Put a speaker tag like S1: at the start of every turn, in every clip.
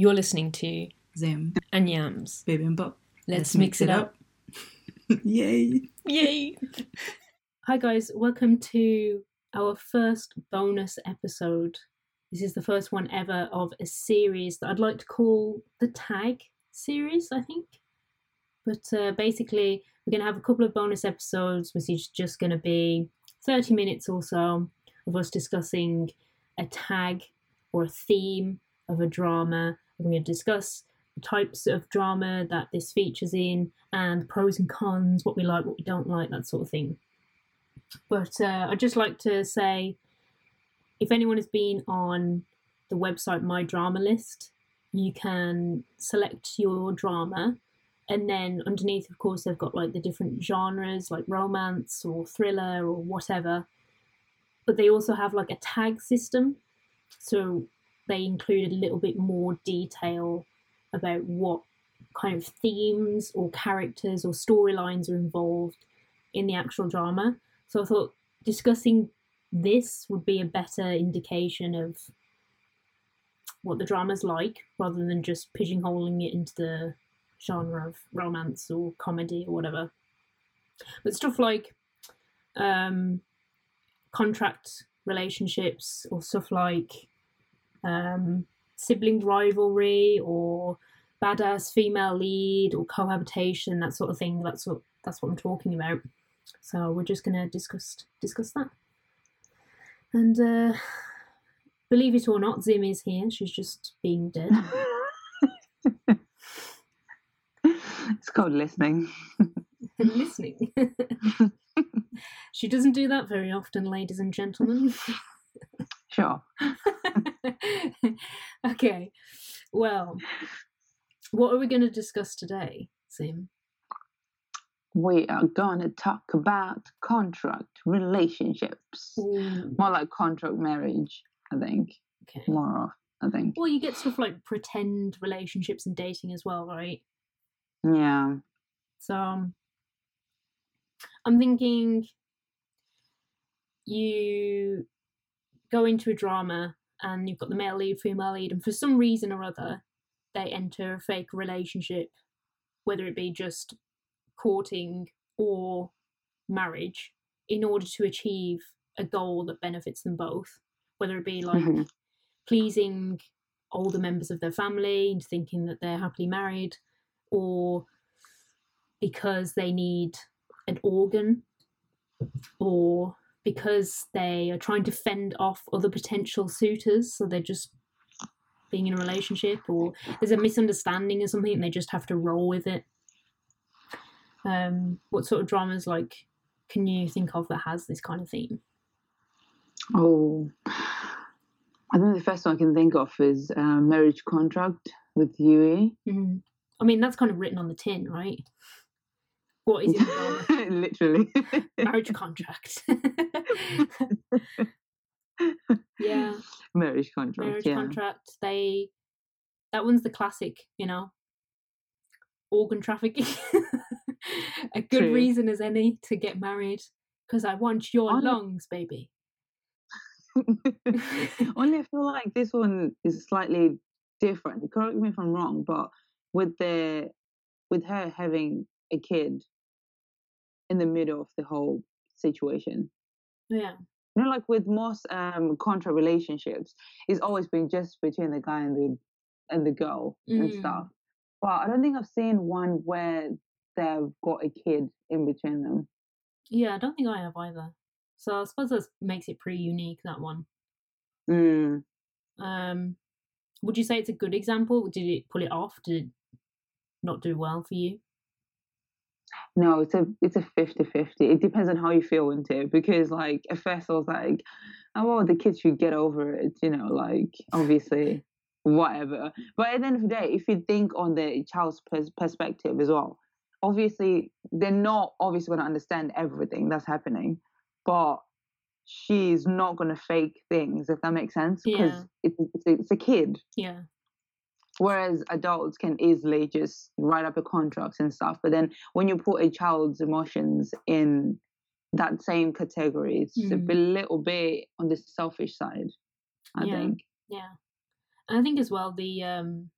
S1: You're listening to
S2: Zim,
S1: and Yams.
S2: Baby and Bop.
S1: Let's, mix, it up.
S2: Yay.
S1: Yay! Hi guys, welcome to our first bonus episode. This is the first one ever of a series that I'd like to call the Tag series, I think. But uh, basically, we're going to have a couple of bonus episodes, which is just going to be 30 minutes or so of us discussing a tag or a theme of a drama. We're going to discuss the types of drama that this features in and pros and cons, what we like, what we don't like, that sort of thing. But uh, I'd just like to say if anyone has been on the website My Drama List, you can select your drama and then underneath of course they've got like the different genres like romance or thriller or whatever but they also have like a tag system so they included a little bit more detail about what kind of themes or characters or storylines are involved in the actual drama so i thought discussing this would be a better indication of what the drama's like rather than just pigeonholing it into the genre of romance or comedy or whatever. But stuff like um, contract relationships or stuff like um, sibling rivalry or badass female lead or cohabitation, that sort of thing. That's what that's what I'm talking about. So we're just gonna discuss discuss that. And uh, believe it or not, Zim is here. She's just being dead.
S2: It's called listening.
S1: listening. she doesn't do that very often, ladies and gentlemen.
S2: Sure.
S1: okay. Well, what are we going to discuss today, Zim?
S2: We are going to talk about contract relationships.
S1: Ooh,
S2: More like contract marriage, I think.
S1: okay.
S2: More of, I think.
S1: Well, you get stuff like pretend relationships and dating as well, right?
S2: Yeah.
S1: So um, I'm thinking you go into a drama and you've got the male lead, female lead, and for some reason or other, they enter a fake relationship, whether it be just courting or marriage, in order to achieve a goal that benefits them both, whether it be like
S2: Mhm.
S1: pleasing older members of their family into thinking that they're happily married, or because they need an organ, or because they are trying to fend off other potential suitors, so they're just being in a relationship, or there's a misunderstanding or something, and they just have to roll with it. Um, what sort of dramas like can you think of that has this kind of theme?
S2: Oh. I think the first one I can think of is uh, Marriage Contract with Uee.
S1: Mhm. I mean, that's kind of written on the tin, right? What is it?
S2: Literally.
S1: Marriage contract. yeah,
S2: Marriage Contract,
S1: marriage
S2: yeah.
S1: contract. They that one's the classic, you know. Organ trafficking. A good
S2: True.
S1: reason as any to get married because I want your lungs, baby.
S2: Only I feel like this one is slightly different. Correct me if I'm wrong, but with the with her having a kid in the middle of the whole situation.
S1: Yeah,
S2: You know, like with most um contract relationships, it's always been just between the guy and the and the girl and
S1: Mm.
S2: stuff. But I don't think I've seen one where they've got a kid in between them.
S1: yeah. I don't think I have either. So I suppose that makes it pretty unique. That one.
S2: Mm.
S1: Um, would you say it's a good example? Did it pull it off? Did it not do well for you?
S2: No, it's a it's a 50-50. It depends on how you feel into it. Because like at first I was like, oh well, the kids should get over it, you know, like obviously whatever. But at the end of the day, if you think on the child's pers- perspective as well, obviously they're not obviously going to understand everything that's happening, but she's not going to fake things if that makes sense because
S1: Yeah.
S2: it's, it's, it's a kid
S1: Yeah.
S2: Whereas adults can easily just write up a contracts and stuff but then when you put a child's emotions in that same category it's a
S1: Mm.
S2: bit, little bit on the selfish side i
S1: Yeah.
S2: think
S1: Yeah. And I think as well the um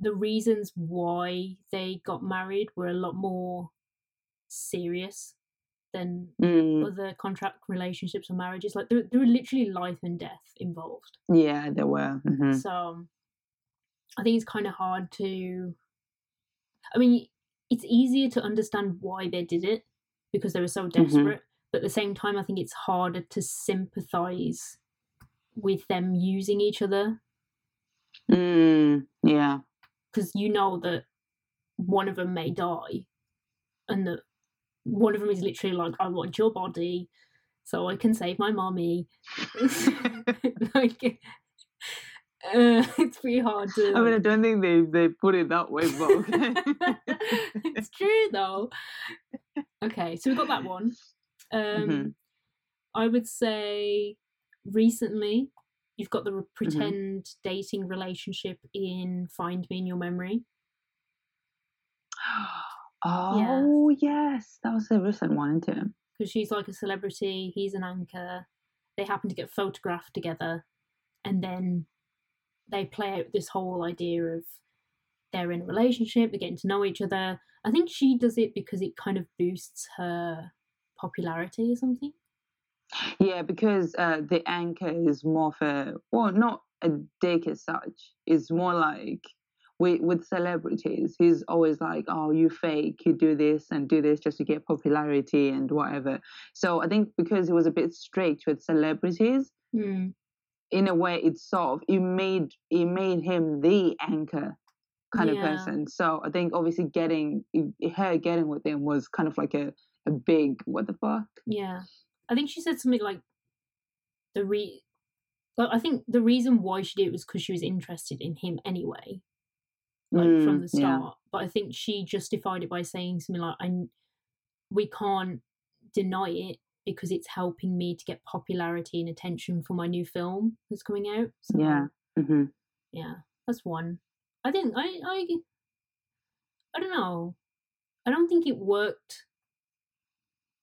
S1: the reasons why they got married were a lot more serious than
S2: Mm,
S1: other contract relationships or marriages. Like there, there were literally life and death involved.
S2: yeah, there were. hmm
S1: So um, I think it's kind of hard to. I mean, it's easier to understand why they did it because they were so desperate. But at the same time, I think it's harder to sympathize with them using each other
S2: Mm, yeah.
S1: because you know that one of them may die and that one of them is literally like, I want your body so I can save my mommy. like, uh, it's pretty hard to.
S2: I mean, I don't think they they put it that way, but okay.
S1: it's true though. Okay, so we've got that one. Um,
S2: Mhm.
S1: I would say recently you've got the
S2: Mm-hmm.
S1: pretend dating relationship in Find Me in Your Memory.
S2: oh yes, that was a recent one, it?
S1: because she's like a celebrity, he's an anchor. They happen to get photographed together, and then they play out this whole idea of they're in a relationship, they're getting to know each other. I think she does it because it kind of boosts her popularity or something.
S2: Yeah, because uh, the anchor is more of a well, not a dick as such. It's more like with with celebrities, he's always like, "Oh, you fake, you do this and do this just to get popularity and whatever." So I think because he was a bit strict with celebrities,
S1: Hmm.
S2: In a way, it's sort of it made it made him the anchor kind
S1: Yeah.
S2: of person. So I think obviously getting her getting with him was kind of like a a big what the fuck.
S1: Yeah, I think she said something like the re. Like, I think the reason why she did it was because she was interested in him anyway, like from
S2: Mm,
S1: the
S2: yeah.
S1: start. But I think she justified it by saying something like, "I, we can't deny it because it's helping me to get popularity and attention for my new film that's coming out." So,
S2: Yeah. hmm
S1: yeah, that's one. I think I, I, I don't know. I don't think it worked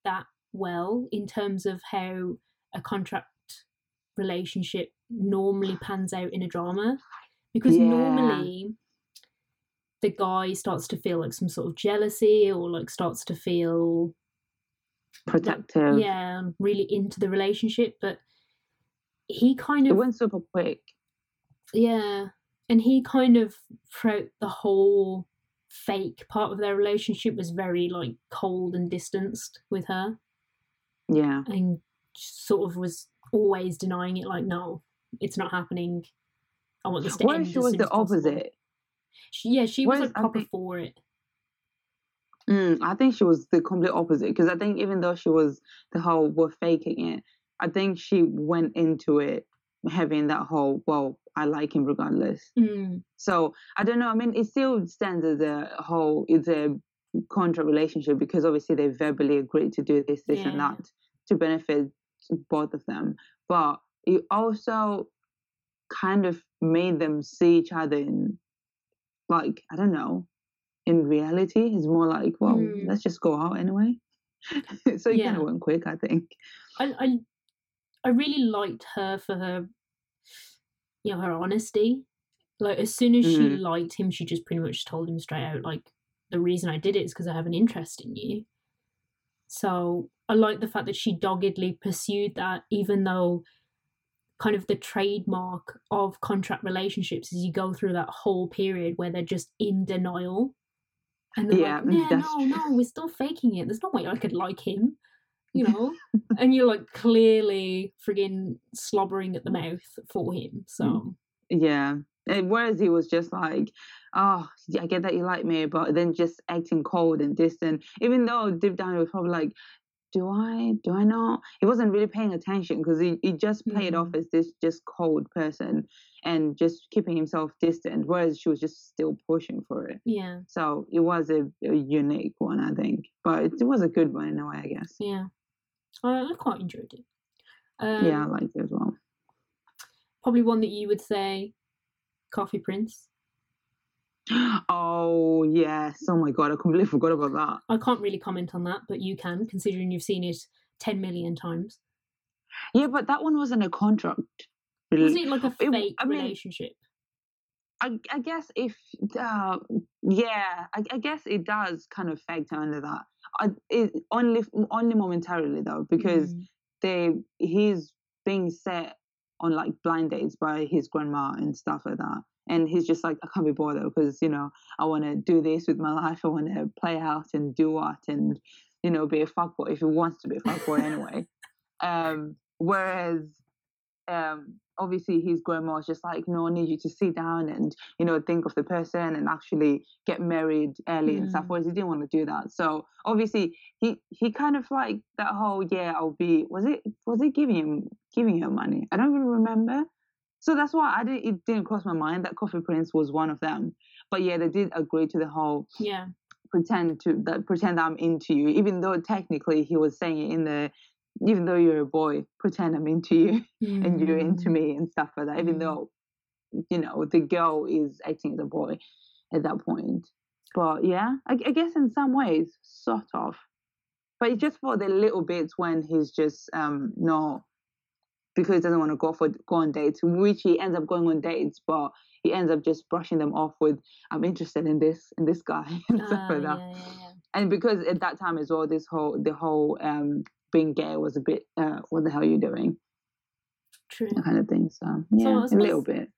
S1: that well in terms of how a contract relationship normally pans out in a drama, because
S2: Yeah.
S1: normally the guy starts to feel like some sort of jealousy or like starts to feel
S2: Protective.
S1: yeah really into the relationship, but he kind
S2: It
S1: of
S2: went super quick.
S1: Yeah. And he kind of throughout the whole fake part of their relationship was very like cold and distanced with her
S2: Yeah.
S1: and sort of was always denying it like no it's not happening i want this to
S2: What
S1: end
S2: if she was the
S1: possible."
S2: opposite?
S1: She- yeah she was
S2: Whereas
S1: like proper
S2: think-
S1: for it
S2: Mm, I think she was the complete opposite because I think even though she was the whole we're faking it, I think she went into it having that whole well, I like him regardless.
S1: mm,
S2: So I don't know. I mean, it still stands as a whole. It's a contract relationship because obviously they verbally agreed to do this, this, and that to benefit both of them. But it also kind of made them see each other in, like, I don't know, in reality. It's more like, well,
S1: Mm.
S2: let's just go out anyway. so it kind of went quick, I think.
S1: I, I i really liked her for her you know her honesty like as soon as she
S2: Mhm.
S1: liked him she just pretty much told him straight out like the reason i did it is because i have an interest in you so i like the fact that she doggedly pursued that even though kind of the trademark of contract relationships is you go through that whole period where they're just in denial and they're
S2: Yeah,
S1: like yeah no no we're still faking it. There's no way i could like him you know? And you're like clearly friggin' slobbering at the mouth for him mm, so.
S2: Yeah. And whereas he was just like, oh, I get that you like me, but then just acting cold and distant, even though deep down he was probably like, do I, do I not? He wasn't really paying attention because he, he just played off as this just cold person and just keeping himself distant, whereas she was just still pushing for it.
S1: yeah
S2: So it was a, a unique one, I think, but it, was a good one in a way, I guess.
S1: yeah i, I quite enjoyed it um,
S2: yeah, I liked it as well.
S1: probably one that you would say coffee prince
S2: Oh yes! Oh my god, I completely forgot about that.
S1: i can't really comment on that but you can considering you've seen it 10 million times
S2: Yeah, but that one wasn't a contract.
S1: wasn't it like a
S2: It-
S1: fake
S2: I mean-
S1: relationship
S2: I, I guess if uh, yeah, I, I, guess it does kind of factor under that. I, it, only only momentarily though, because mm. they he's being set on like blind dates by his grandma and stuff like that. And he's just like, I can't be bothered because you know I want to do this with my life. I want to play out and do what and you know be a fuckboy if he wants to be a fuckboy anyway. Um, whereas um, obviously his grandma was just like, no, I need you to sit down and, you know, think of the person and actually get married early mm. and stuff. Mm. Whereas he didn't want to do that. So obviously he he kind of like that whole, yeah, I'll be was it was it giving him giving her money? I don't even remember. So that's why I didn't it didn't cross my mind that Coffee Prince was one of them. But yeah, they did agree to the whole
S1: yeah
S2: pretend to that pretend I'm into you, even though technically he was saying it in the even though you're a boy, pretend I'm into you mm. and you're into mm. me and stuff like that, even mm. though, you know, the girl is acting as a boy at that point. But yeah, I, I guess in some ways, sort of. But it's just for the little bits when he's just um no because he doesn't want to go for go on dates, which he ends up going on dates, but he ends up just brushing them off with I'm interested in this in this guy and stuff uh, like that. Yeah, yeah, yeah. And because at that time as well, this whole the whole um being gay was a bit, uh, what the hell are you doing?
S1: True.
S2: That kind of thing. So, yeah, so suppose, a little bit.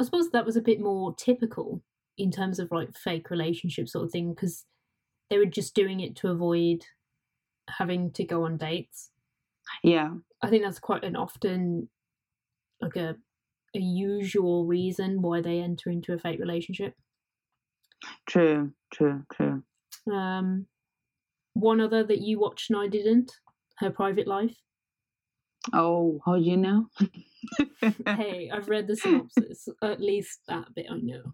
S1: I suppose that was a bit more typical in terms of like fake relationship sort of thing because they were just doing it to avoid having to go on dates.
S2: Yeah.
S1: I think that's quite an often like a a usual reason why they enter into a fake relationship.
S2: True, true, true.
S1: Um one other that you watched and I didn't her private life?
S2: Oh, how do you know?
S1: hey, I've read the synopsis. At least that bit I know.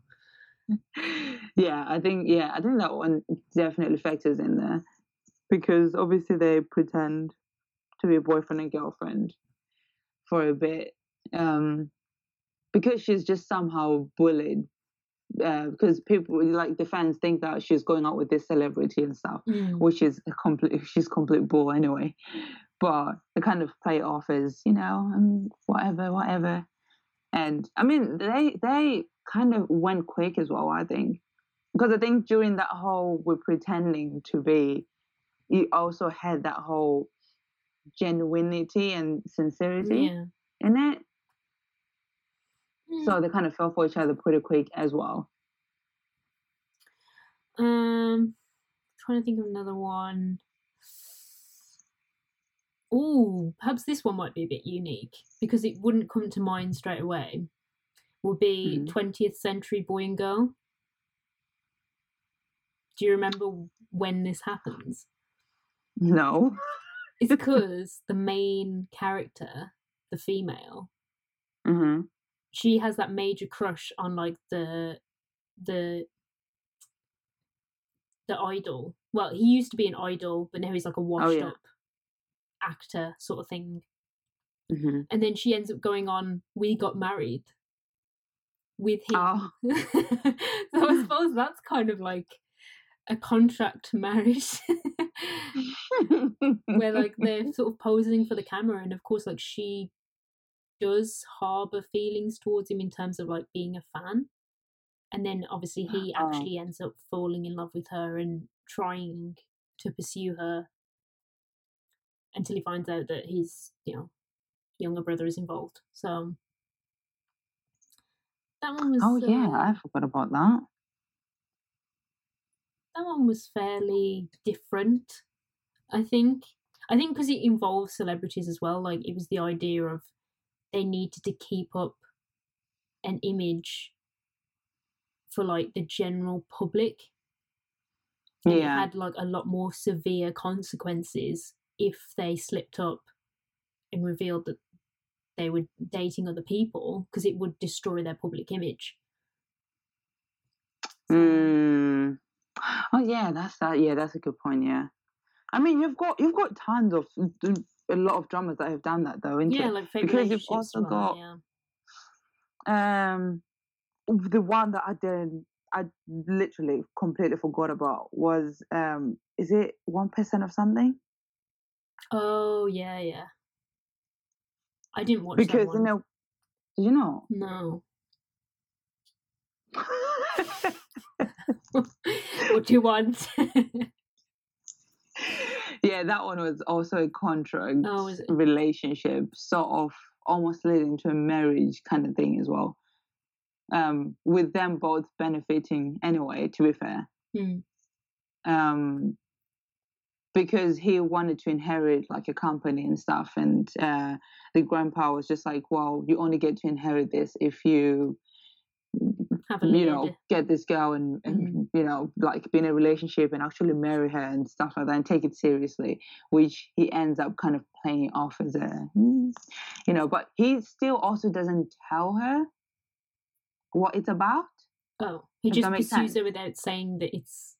S2: Yeah, I think yeah, I think that one definitely factors in there because obviously they pretend to be a boyfriend and girlfriend for a bit um, because she's just somehow bullied uh, because people like the fans think that she's going out with this celebrity and stuff, mm. which is a complete she's complete bull anyway. But they kind of play it off as you know, um, whatever, whatever. And I mean, they they kind of went quick as well. I think because I think during that whole we're pretending to be, you also had that whole genuinity and sincerity
S1: yeah.
S2: in it. So they kind of fell for each other pretty quick as well.
S1: Um, trying to think of another one. Oh, perhaps this one might be a bit unique because it wouldn't come to mind straight away. Would be mm. 20th Century Boy and Girl. Do you remember when this happens?
S2: No.
S1: it's because the main character, the female,
S2: mm-hmm
S1: she has that major crush on like the the the idol. Well, he used to be an idol, but now he's like a washed oh, yeah. up actor sort of thing.
S2: Mm-hmm.
S1: And then she ends up going on We Got Married with him. Oh. so I suppose that's kind of like a contract marriage where like they're sort of posing for the camera and of course like she does harbor feelings towards him in terms of like being a fan and then obviously he oh. actually ends up falling in love with her and trying to pursue her until he finds out that his you know younger brother is involved so that one was
S2: oh yeah uh, i forgot about that
S1: that one was fairly different i think i think because it involves celebrities as well like it was the idea of they needed to keep up an image for like the general public. And yeah. it had like a lot more severe consequences if they slipped up and revealed that they were dating other people because it would destroy their public image.
S2: Mm. Oh yeah, that's that. Yeah, that's a good point. Yeah, I mean you've got you've got tons of a lot of drummers that have done that though, isn't
S1: yeah,
S2: it?
S1: like because you've also got
S2: um the one that I didn't I literally completely forgot about was um is it one percent of something?
S1: Oh yeah, yeah. I didn't watch
S2: because you know did you know?
S1: No. what do you want?
S2: yeah, that one was also a contract
S1: Oh,
S2: relationship, sort of almost leading to a marriage kind of thing as well. Um, with them both benefiting anyway, to be fair.
S1: Hmm.
S2: Um, because he wanted to inherit like a company and stuff, and uh, the grandpa was just like, "Well, you only get to inherit this if you
S1: Have a
S2: you know, get this girl and, and
S1: Mhm.
S2: you know, like be in a relationship and actually marry her and stuff like that and take it seriously, which he ends up kind of playing it off as a, mm, you know, but he still also doesn't tell her what it's about.
S1: Oh, he just pursues
S2: sense?
S1: her without saying that it's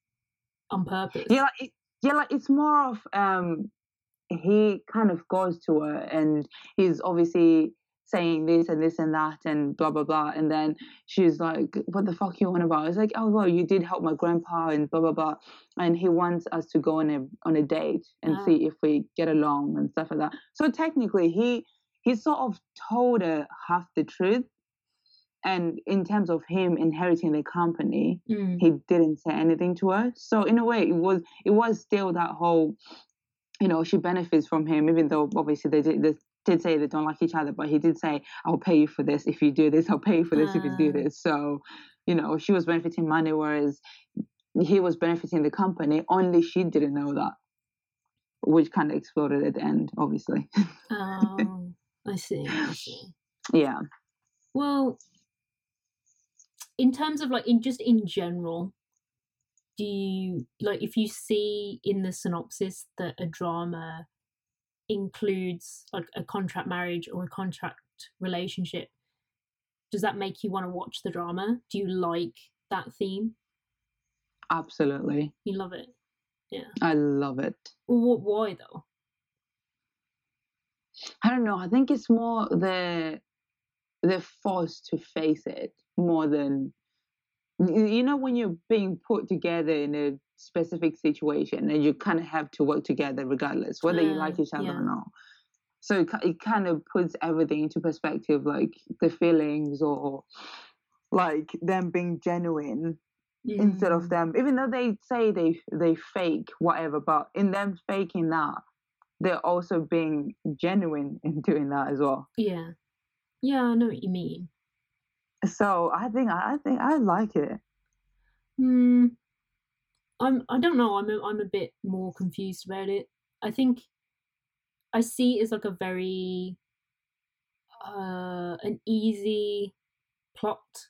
S1: on purpose.
S2: Yeah, like, it, yeah, like it's more of um, he kind of goes to her and he's obviously saying this and this and that and blah blah blah and then she's like what the fuck you on about it's like oh well you did help my grandpa and blah blah blah and he wants us to go on a on a date and
S1: Ah.
S2: see if we get along and stuff like that so technically he he sort of told her half the truth and in terms of him inheriting the company
S1: Mm.
S2: he didn't say anything to her. So in a way, it was it was still that whole, you know, she benefits from him, even though obviously they did, they did say they don't like each other. But he did say, "I'll pay you for this if you do this. I'll pay you for this if you do
S1: Ah.
S2: this." So, you know, she was benefiting money, whereas he was benefiting the company. Only she didn't know that, which kind of exploded at the end, obviously.
S1: Oh, I see. I see.
S2: yeah.
S1: Well, in terms of like in just in general, do you like if you see in the synopsis that a drama includes like a contract marriage or a contract relationship, does that make you want to watch the drama? Do you like that theme?
S2: Absolutely.
S1: You love it. Yeah.
S2: I love it.
S1: Well? Why though?
S2: I don't know. I think it's more the the force to face it more than you know when you're being put together in a specific situation and you kind of have to work together regardless whether you like each other
S1: yeah.
S2: or not. So it, it kind of puts everything into perspective, like the feelings or like them being genuine instead of
S1: Mm,
S2: them even though they say they they fake whatever but in them faking that they're also being genuine in doing that as well
S1: Yeah. Yeah, I know what you mean.
S2: so i think i think i like it
S1: Hmm. I'm. I don't know. I'm. A, I'm a bit more confused about it. I think I see it as like a very uh an easy plot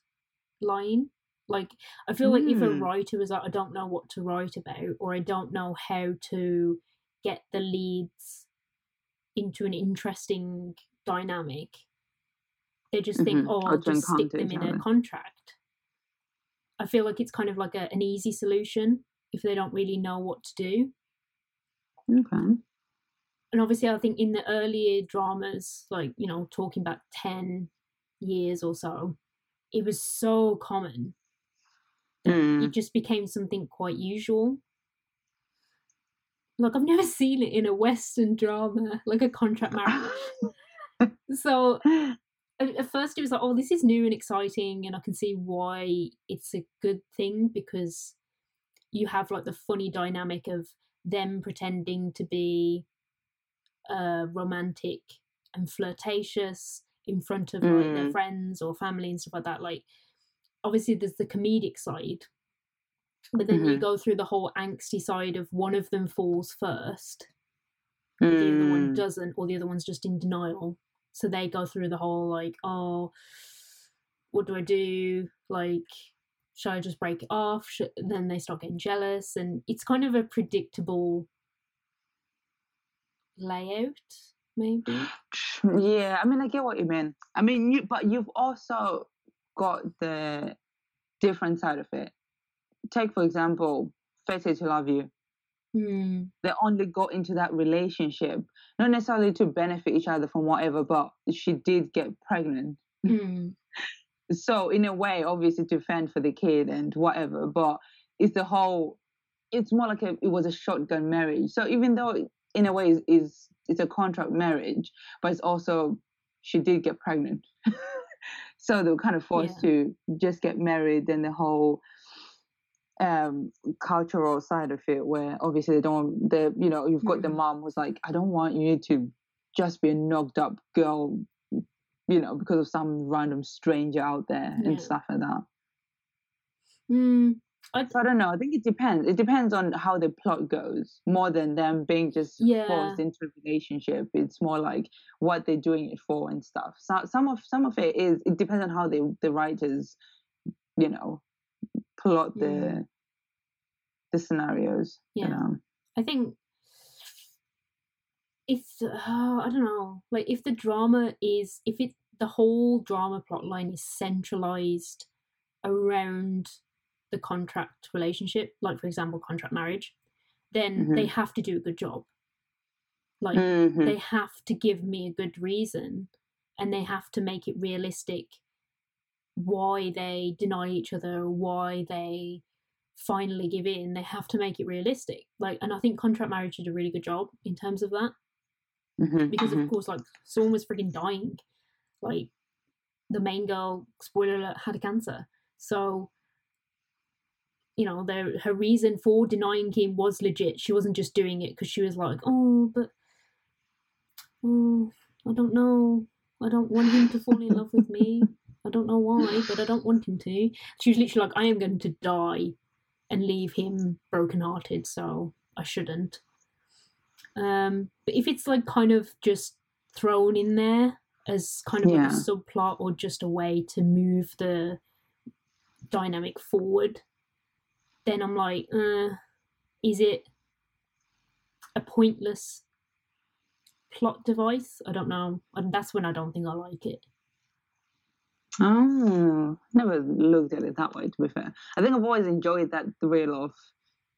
S1: line. Like I feel like if a
S2: Mm.
S1: writer was like, I don't know what to write about, or I don't know how to get the leads into an interesting dynamic, they just think,
S2: Mhm.
S1: oh, I'll just stick them in a contract. I feel like it's kind of like a, an easy solution if they don't really know what to do.
S2: okay
S1: And obviously, I think in the earlier dramas, like, you know, talking about 10 years or so, it was so common
S2: Mm.
S1: it just became something quite usual. Like, I've never seen it in a Western drama, like a contract marriage. so at, at first it was like, oh, this is new and exciting, and I can see why it's a good thing because you have like the funny dynamic of them pretending to be uh, romantic and flirtatious in front of like their
S2: Mm.
S1: friends or family and stuff like that. Like, obviously, there's the comedic side, but then you
S2: Mhm.
S1: go through the whole angsty side of one of them falls first the other one
S2: Mm.
S1: doesn't, or the other one's just in denial. So they go through the whole like, oh, what do I do? Like, should I just break it off? Should... Then they start getting jealous, and it's kind of a predictable layout, maybe.
S2: yeah i mean i get what you mean i mean you but you've also got the different side of it take for example fated to love you
S1: Hmm.
S2: they only got into that relationship not necessarily to benefit each other from whatever but she did get pregnant
S1: Hmm.
S2: So in a way obviously to fend for the kid and whatever but it's the whole it's more like a, it was a shotgun marriage so even though in a way is is it's a contract marriage but it's also she did get pregnant so they were kind of forced
S1: Yeah.
S2: to just get married and the whole um cultural side of it where obviously they don't the you know you've got the
S1: Mhm.
S2: mom who's like i don't want you to just be a knocked up girl you know because of some random stranger out there
S1: Yeah.
S2: and stuff like that
S1: Mm, I,
S2: so i don't know i think it depends it depends on how the plot goes more than them being just
S1: Yeah.
S2: forced into a relationship it's more like what they're doing it for and stuff so some of some of it is it depends on how they the writers you know plot the
S1: Mm.
S2: the scenarios
S1: Yeah.
S2: you know
S1: I think if uh, I don't know, like if the drama is if it the whole drama plot line is centralized around the contract relationship, like for example contract marriage, then they have to do a good job. Like
S2: Mhm.
S1: they have to give me a good reason and they have to make it realistic why they deny each other why they finally give in. They have to make it realistic. Like and i think contract marriage did a really good job in terms of that.
S2: Mhm,
S1: because of course like someone was freaking dying like the main girl spoiler alert had a cancer. So you know her reason for denying him was legit. She wasn't just doing it because she was like oh but oh i don't know. I don't want him to fall in love with me. I don't know why but i don't want him to. She was literally like i am going to die and leave him brokenhearted so i shouldn't. Um but if it's like kind of just thrown in there as kind of
S2: Yeah.
S1: like a subplot or just a way to move the dynamic forward then i'm like uh is it a pointless plot device i don't know and that's when i don't think i like it
S2: Oh, never looked at it that way. To be fair, I think I've always enjoyed that thrill of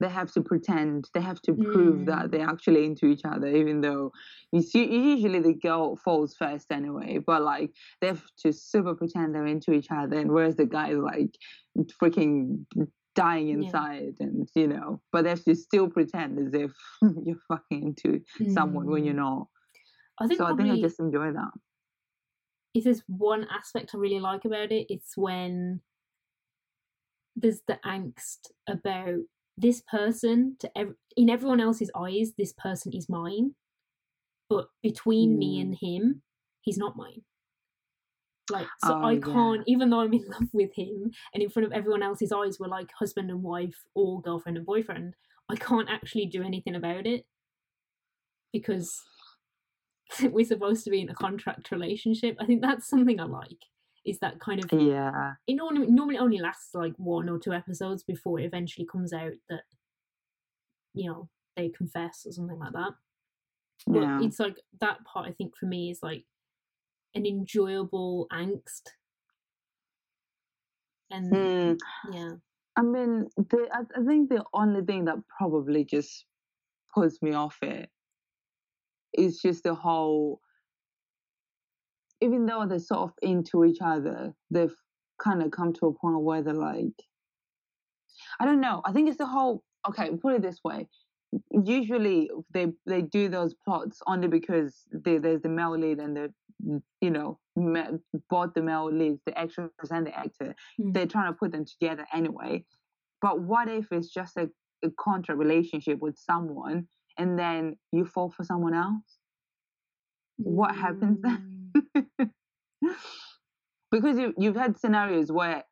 S2: they have to pretend, they have to prove
S1: Mm.
S2: that they're actually into each other, even though you see, usually the girl falls first anyway. But like they have to super pretend they're into each other, and whereas the guy is like freaking dying
S1: Yeah.
S2: inside, and you know, but they have to still pretend as if you're fucking into someone when you're
S1: Mm.
S2: not.
S1: i think
S2: So I think I just enjoy that.
S1: if there's one aspect I really like about it, it's when there's the angst about this person to ev- in everyone else's eyes, this person is mine, but between me
S2: Mm.
S1: and him, he's not mine. Like, so
S2: Oh,
S1: I can't, even though I'm in love with him, and in front of everyone else's eyes, we're like husband and wife or girlfriend and boyfriend. I can't actually do anything about it because we're supposed to be in a contract relationship. I think that's something I like. Is that kind of
S2: Yeah.
S1: it normally, normally only lasts like one or two episodes before it eventually comes out that you know they confess or something like that. But
S2: Yeah.
S1: it's like that part. I think for me is like an enjoyable angst, and
S2: Mm.
S1: yeah,
S2: I mean, the I, I think the only thing that probably just puts me off it is just the whole. Even though they're sort of into each other, they've kind of come to a point where they're like, I don't know. I think it's the whole. Okay, put it this way. Usually they they do those plots only because they, there's the male lead and the you know both the male leads, the actress and the actor
S1: Mm.
S2: they're trying to put them together anyway. But what if it's just a, a contract relationship with someone and then you fall for someone else? What happens then? Because you, you've had scenarios where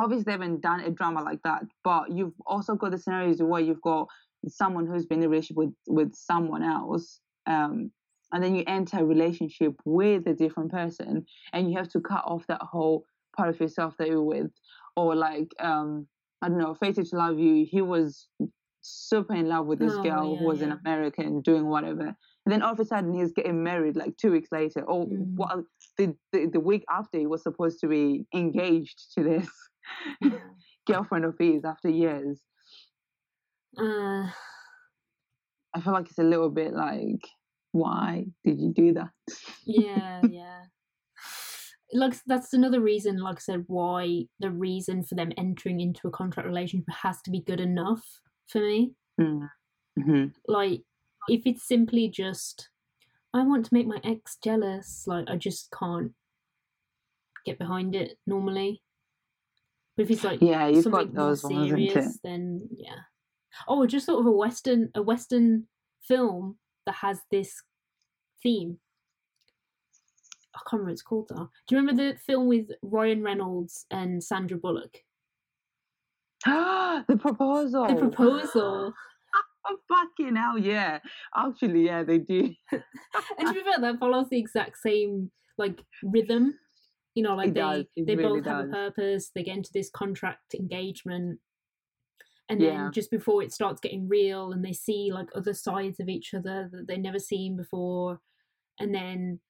S2: obviously they haven't done a drama like that, but you've also got the scenarios where you've got someone who's been in a relationship with, with someone else. Um, and then you enter a relationship with a different person and you have to cut off that whole part of yourself that you're with. Or like, um, I don't know, Fated to Love You, he was super in love with this
S1: Oh,
S2: girl who
S1: yeah,
S2: was an. American doing whatever. And then all of a sudden he's getting married like two weeks later. Or
S1: Mm.
S2: what the, the the week after he was supposed to be engaged to this girlfriend of his after years.
S1: Uh,
S2: I feel like it's a little bit like, why did you do that?
S1: yeah, yeah. Like that's another reason, like I said, why the reason for them entering into a contract relationship has to be good enough for me.
S2: Mm-hmm.
S1: Like, if it's simply just, I want to make my ex jealous, like I just can't get behind it normally. But if it's like
S2: Yeah, you've
S1: something
S2: got
S1: more
S2: those ones, it?
S1: serious, then yeah. Oh, just sort of a western a western film that has this theme. I can't remember what it's called though. Do you remember the film with Ryan Reynolds and Sandra Bullock?
S2: Ah the proposal.
S1: The proposal.
S2: Oh, fucking hell, yeah. Actually, yeah, they do.
S1: and to be fair, that follows the exact same like rhythm. You know, like
S2: It
S1: they
S2: does,
S1: they
S2: really
S1: both have a purpose. They get into this contract engagement, and then
S2: Yeah.
S1: just before it starts getting real, and they see like other sides of each other that they never seen before, and then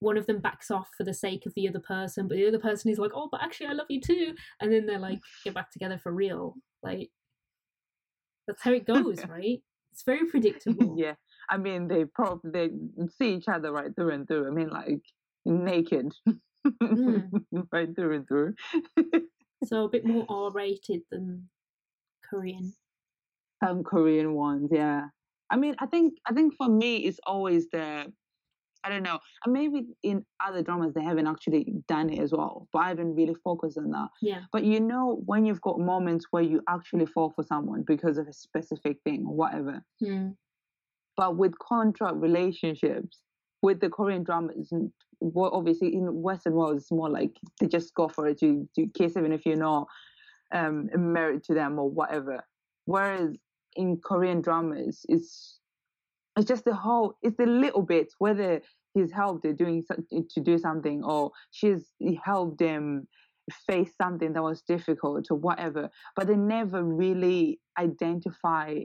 S1: one of them backs off for the sake of the other person, but the other person is like, "Oh, but actually, I love you too," and then they're like, get back together for real. Like that's how it goes, right? It's very predictable.
S2: yeah. I mean, they probably they see each other right through and through. I mean, like naked,
S1: Mm.
S2: right through and through.
S1: So a bit more R rated than Korean.
S2: Some Korean ones, yeah. I mean, I think I think for me, it's always the I don't know. And maybe in other dramas they haven't actually done it as well, but I haven't really focused on that.
S1: Yeah.
S2: But you know, when you've got moments where you actually fall for someone because of a specific thing or whatever.
S1: Mm.
S2: But with contract relationships, with the Korean dramas, well, obviously in Western world, it's more like they just go for it. You, you kiss even if you're not um, married to them or whatever. Whereas in Korean dramas, it's it's just the whole, it's the little bits whether he's helped her doing to do something or she's helped him face something that was difficult or whatever. But they never really identify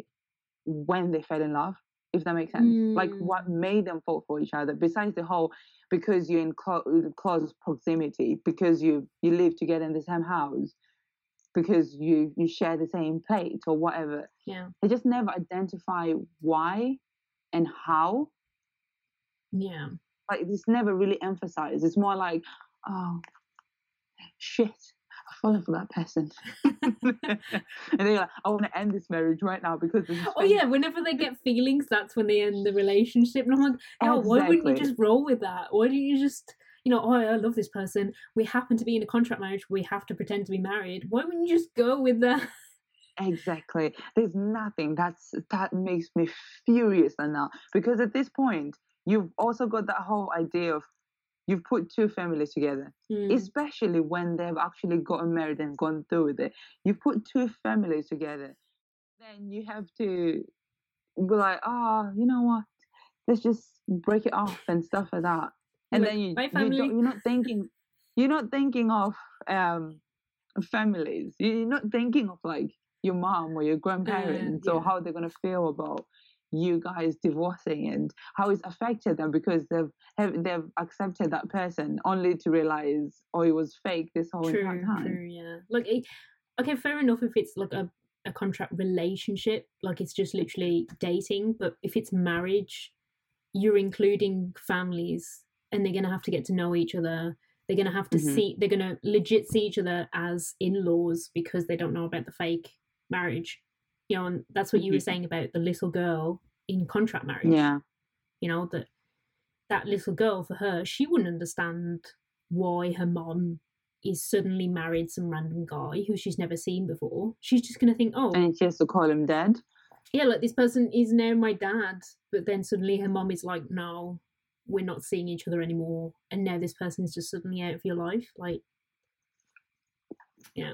S2: when they fell in love if that makes sense. Like
S1: Mm.
S2: what made them fall for each other, besides the whole because you're in clo- close proximity, because you you live together in the same house, because you you share the same plate or whatever.
S1: Yeah.
S2: They just never identify why and how.
S1: Yeah.
S2: Like it's never really emphasized. It's more like, oh shit, I've fallen for that person. and they're like, I want to end this marriage right now because this is
S1: Oh yeah, whenever they get feelings, that's when they end the relationship. And I'm like, oh, why wouldn't you just roll with that? Why don't you just, you know, oh, I love this person. We happen to be in a contract marriage. We have to pretend to be married. Why wouldn't you just go with that?
S2: Exactly. There's nothing that's that makes me furious enough because at this point you've also got that whole idea of you've put two families together,
S1: Mm.
S2: especially when they've actually gotten married and gone through with it. You put two families together, then you have to be like, oh, you know what? Let's just break it off and stuff like that. And
S1: Like,
S2: then you,
S1: "Bye,
S2: you
S1: family."
S2: don't, you're not thinking, you're not thinking of um families. You're not thinking of like your mom or your grandparents or
S1: yeah.
S2: how they're gonna feel about you guys divorcing and how it's affected them because they've have, they've accepted that person only to realize oh it was fake this whole entire time.
S1: true, yeah. Like, it, okay, fair enough if it's like a, a contract relationship, like it's just literally dating. But if it's marriage, you're including families, and they're gonna have to get to know each other. They're gonna have to
S2: Mhm.
S1: see. They're gonna legit see each other as in-laws because they don't know about the fake marriage. You know, and that's what you were
S2: Mhm.
S1: saying about the little girl in contract marriage
S2: Yeah,
S1: you know that that little girl for her she wouldn't understand why her mom is suddenly married some random guy who she's never seen before she's just going to think oh
S2: and she has to call him dad.
S1: yeah like this person is now my dad but then suddenly her mom is like no we're not seeing each other anymore and now this person is just suddenly out of your life like yeah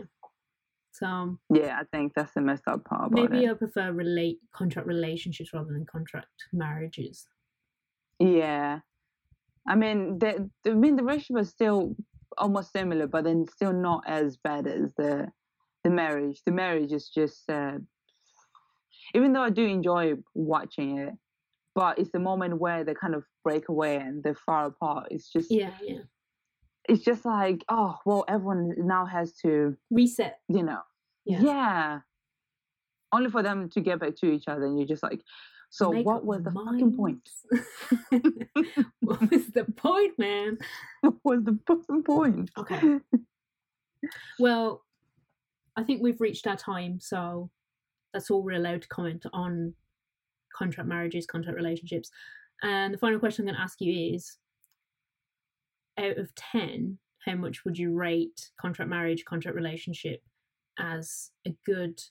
S1: so um,
S2: Yeah, I think that's the messed up part about
S1: maybe i prefer relate contract relationships rather than contract marriages
S2: Yeah, I mean, the, the- I mean, the relationship is still almost similar, but then still not as bad as the the marriage. The marriage is just, uh, even though I do enjoy watching it, but it's the moment where they kind of break away and they're far apart. It's just,
S1: yeah yeah
S2: it's just like, oh, well, everyone now has to,
S1: reset
S2: you know,
S1: Yeah.
S2: yeah. Only for them to get back to each other, and you're just like, so
S1: Make
S2: what was the fucking point?
S1: what was the point, man?
S2: what was the fucking point?
S1: Okay. Well, I think we've reached our time, so that's all we're allowed to comment on contract marriages, contract relationships. And the final question I'm going to ask you is out of 10, how much would you rate contract marriage, contract relationship as a good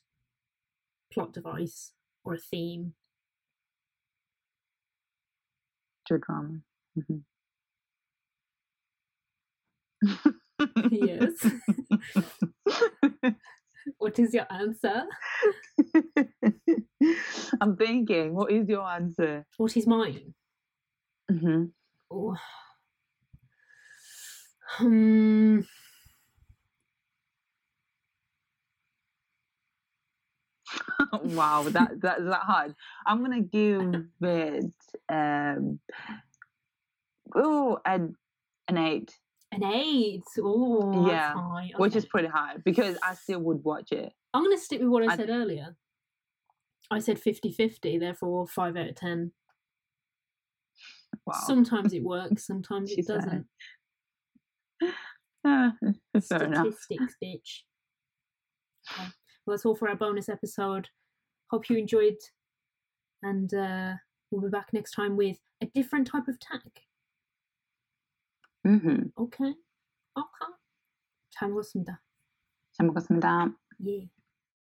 S1: plot device or a theme?
S2: To a drama. Mm-hmm.
S1: yes. what is your answer?
S2: I'm thinking, what is your answer?
S1: What is mine?
S2: Mm-hmm.
S1: Oh. Hmm.
S2: wow, that that's that hard. I'm gonna give it um oh an an eight.
S1: An eight. Oh,
S2: Yeah,
S1: high.
S2: Which is pretty high because I still would watch it.
S1: I'm to stick with what I
S2: I-
S1: said earlier. I said 50 50, therefore 5 out of 10.
S2: Wow.
S1: Sometimes it works, sometimes it doesn't.
S2: Ah, fair enough.
S1: Statistics, bitch. Okay. Well, that's all for our bonus episode. Hope you enjoyed, and uh, we'll be back next time with a different type of tag.
S2: Mm-hmm.
S1: Okay? Okay. 잘 먹었습니다.
S2: 잘 먹었습니다.
S1: Yeah.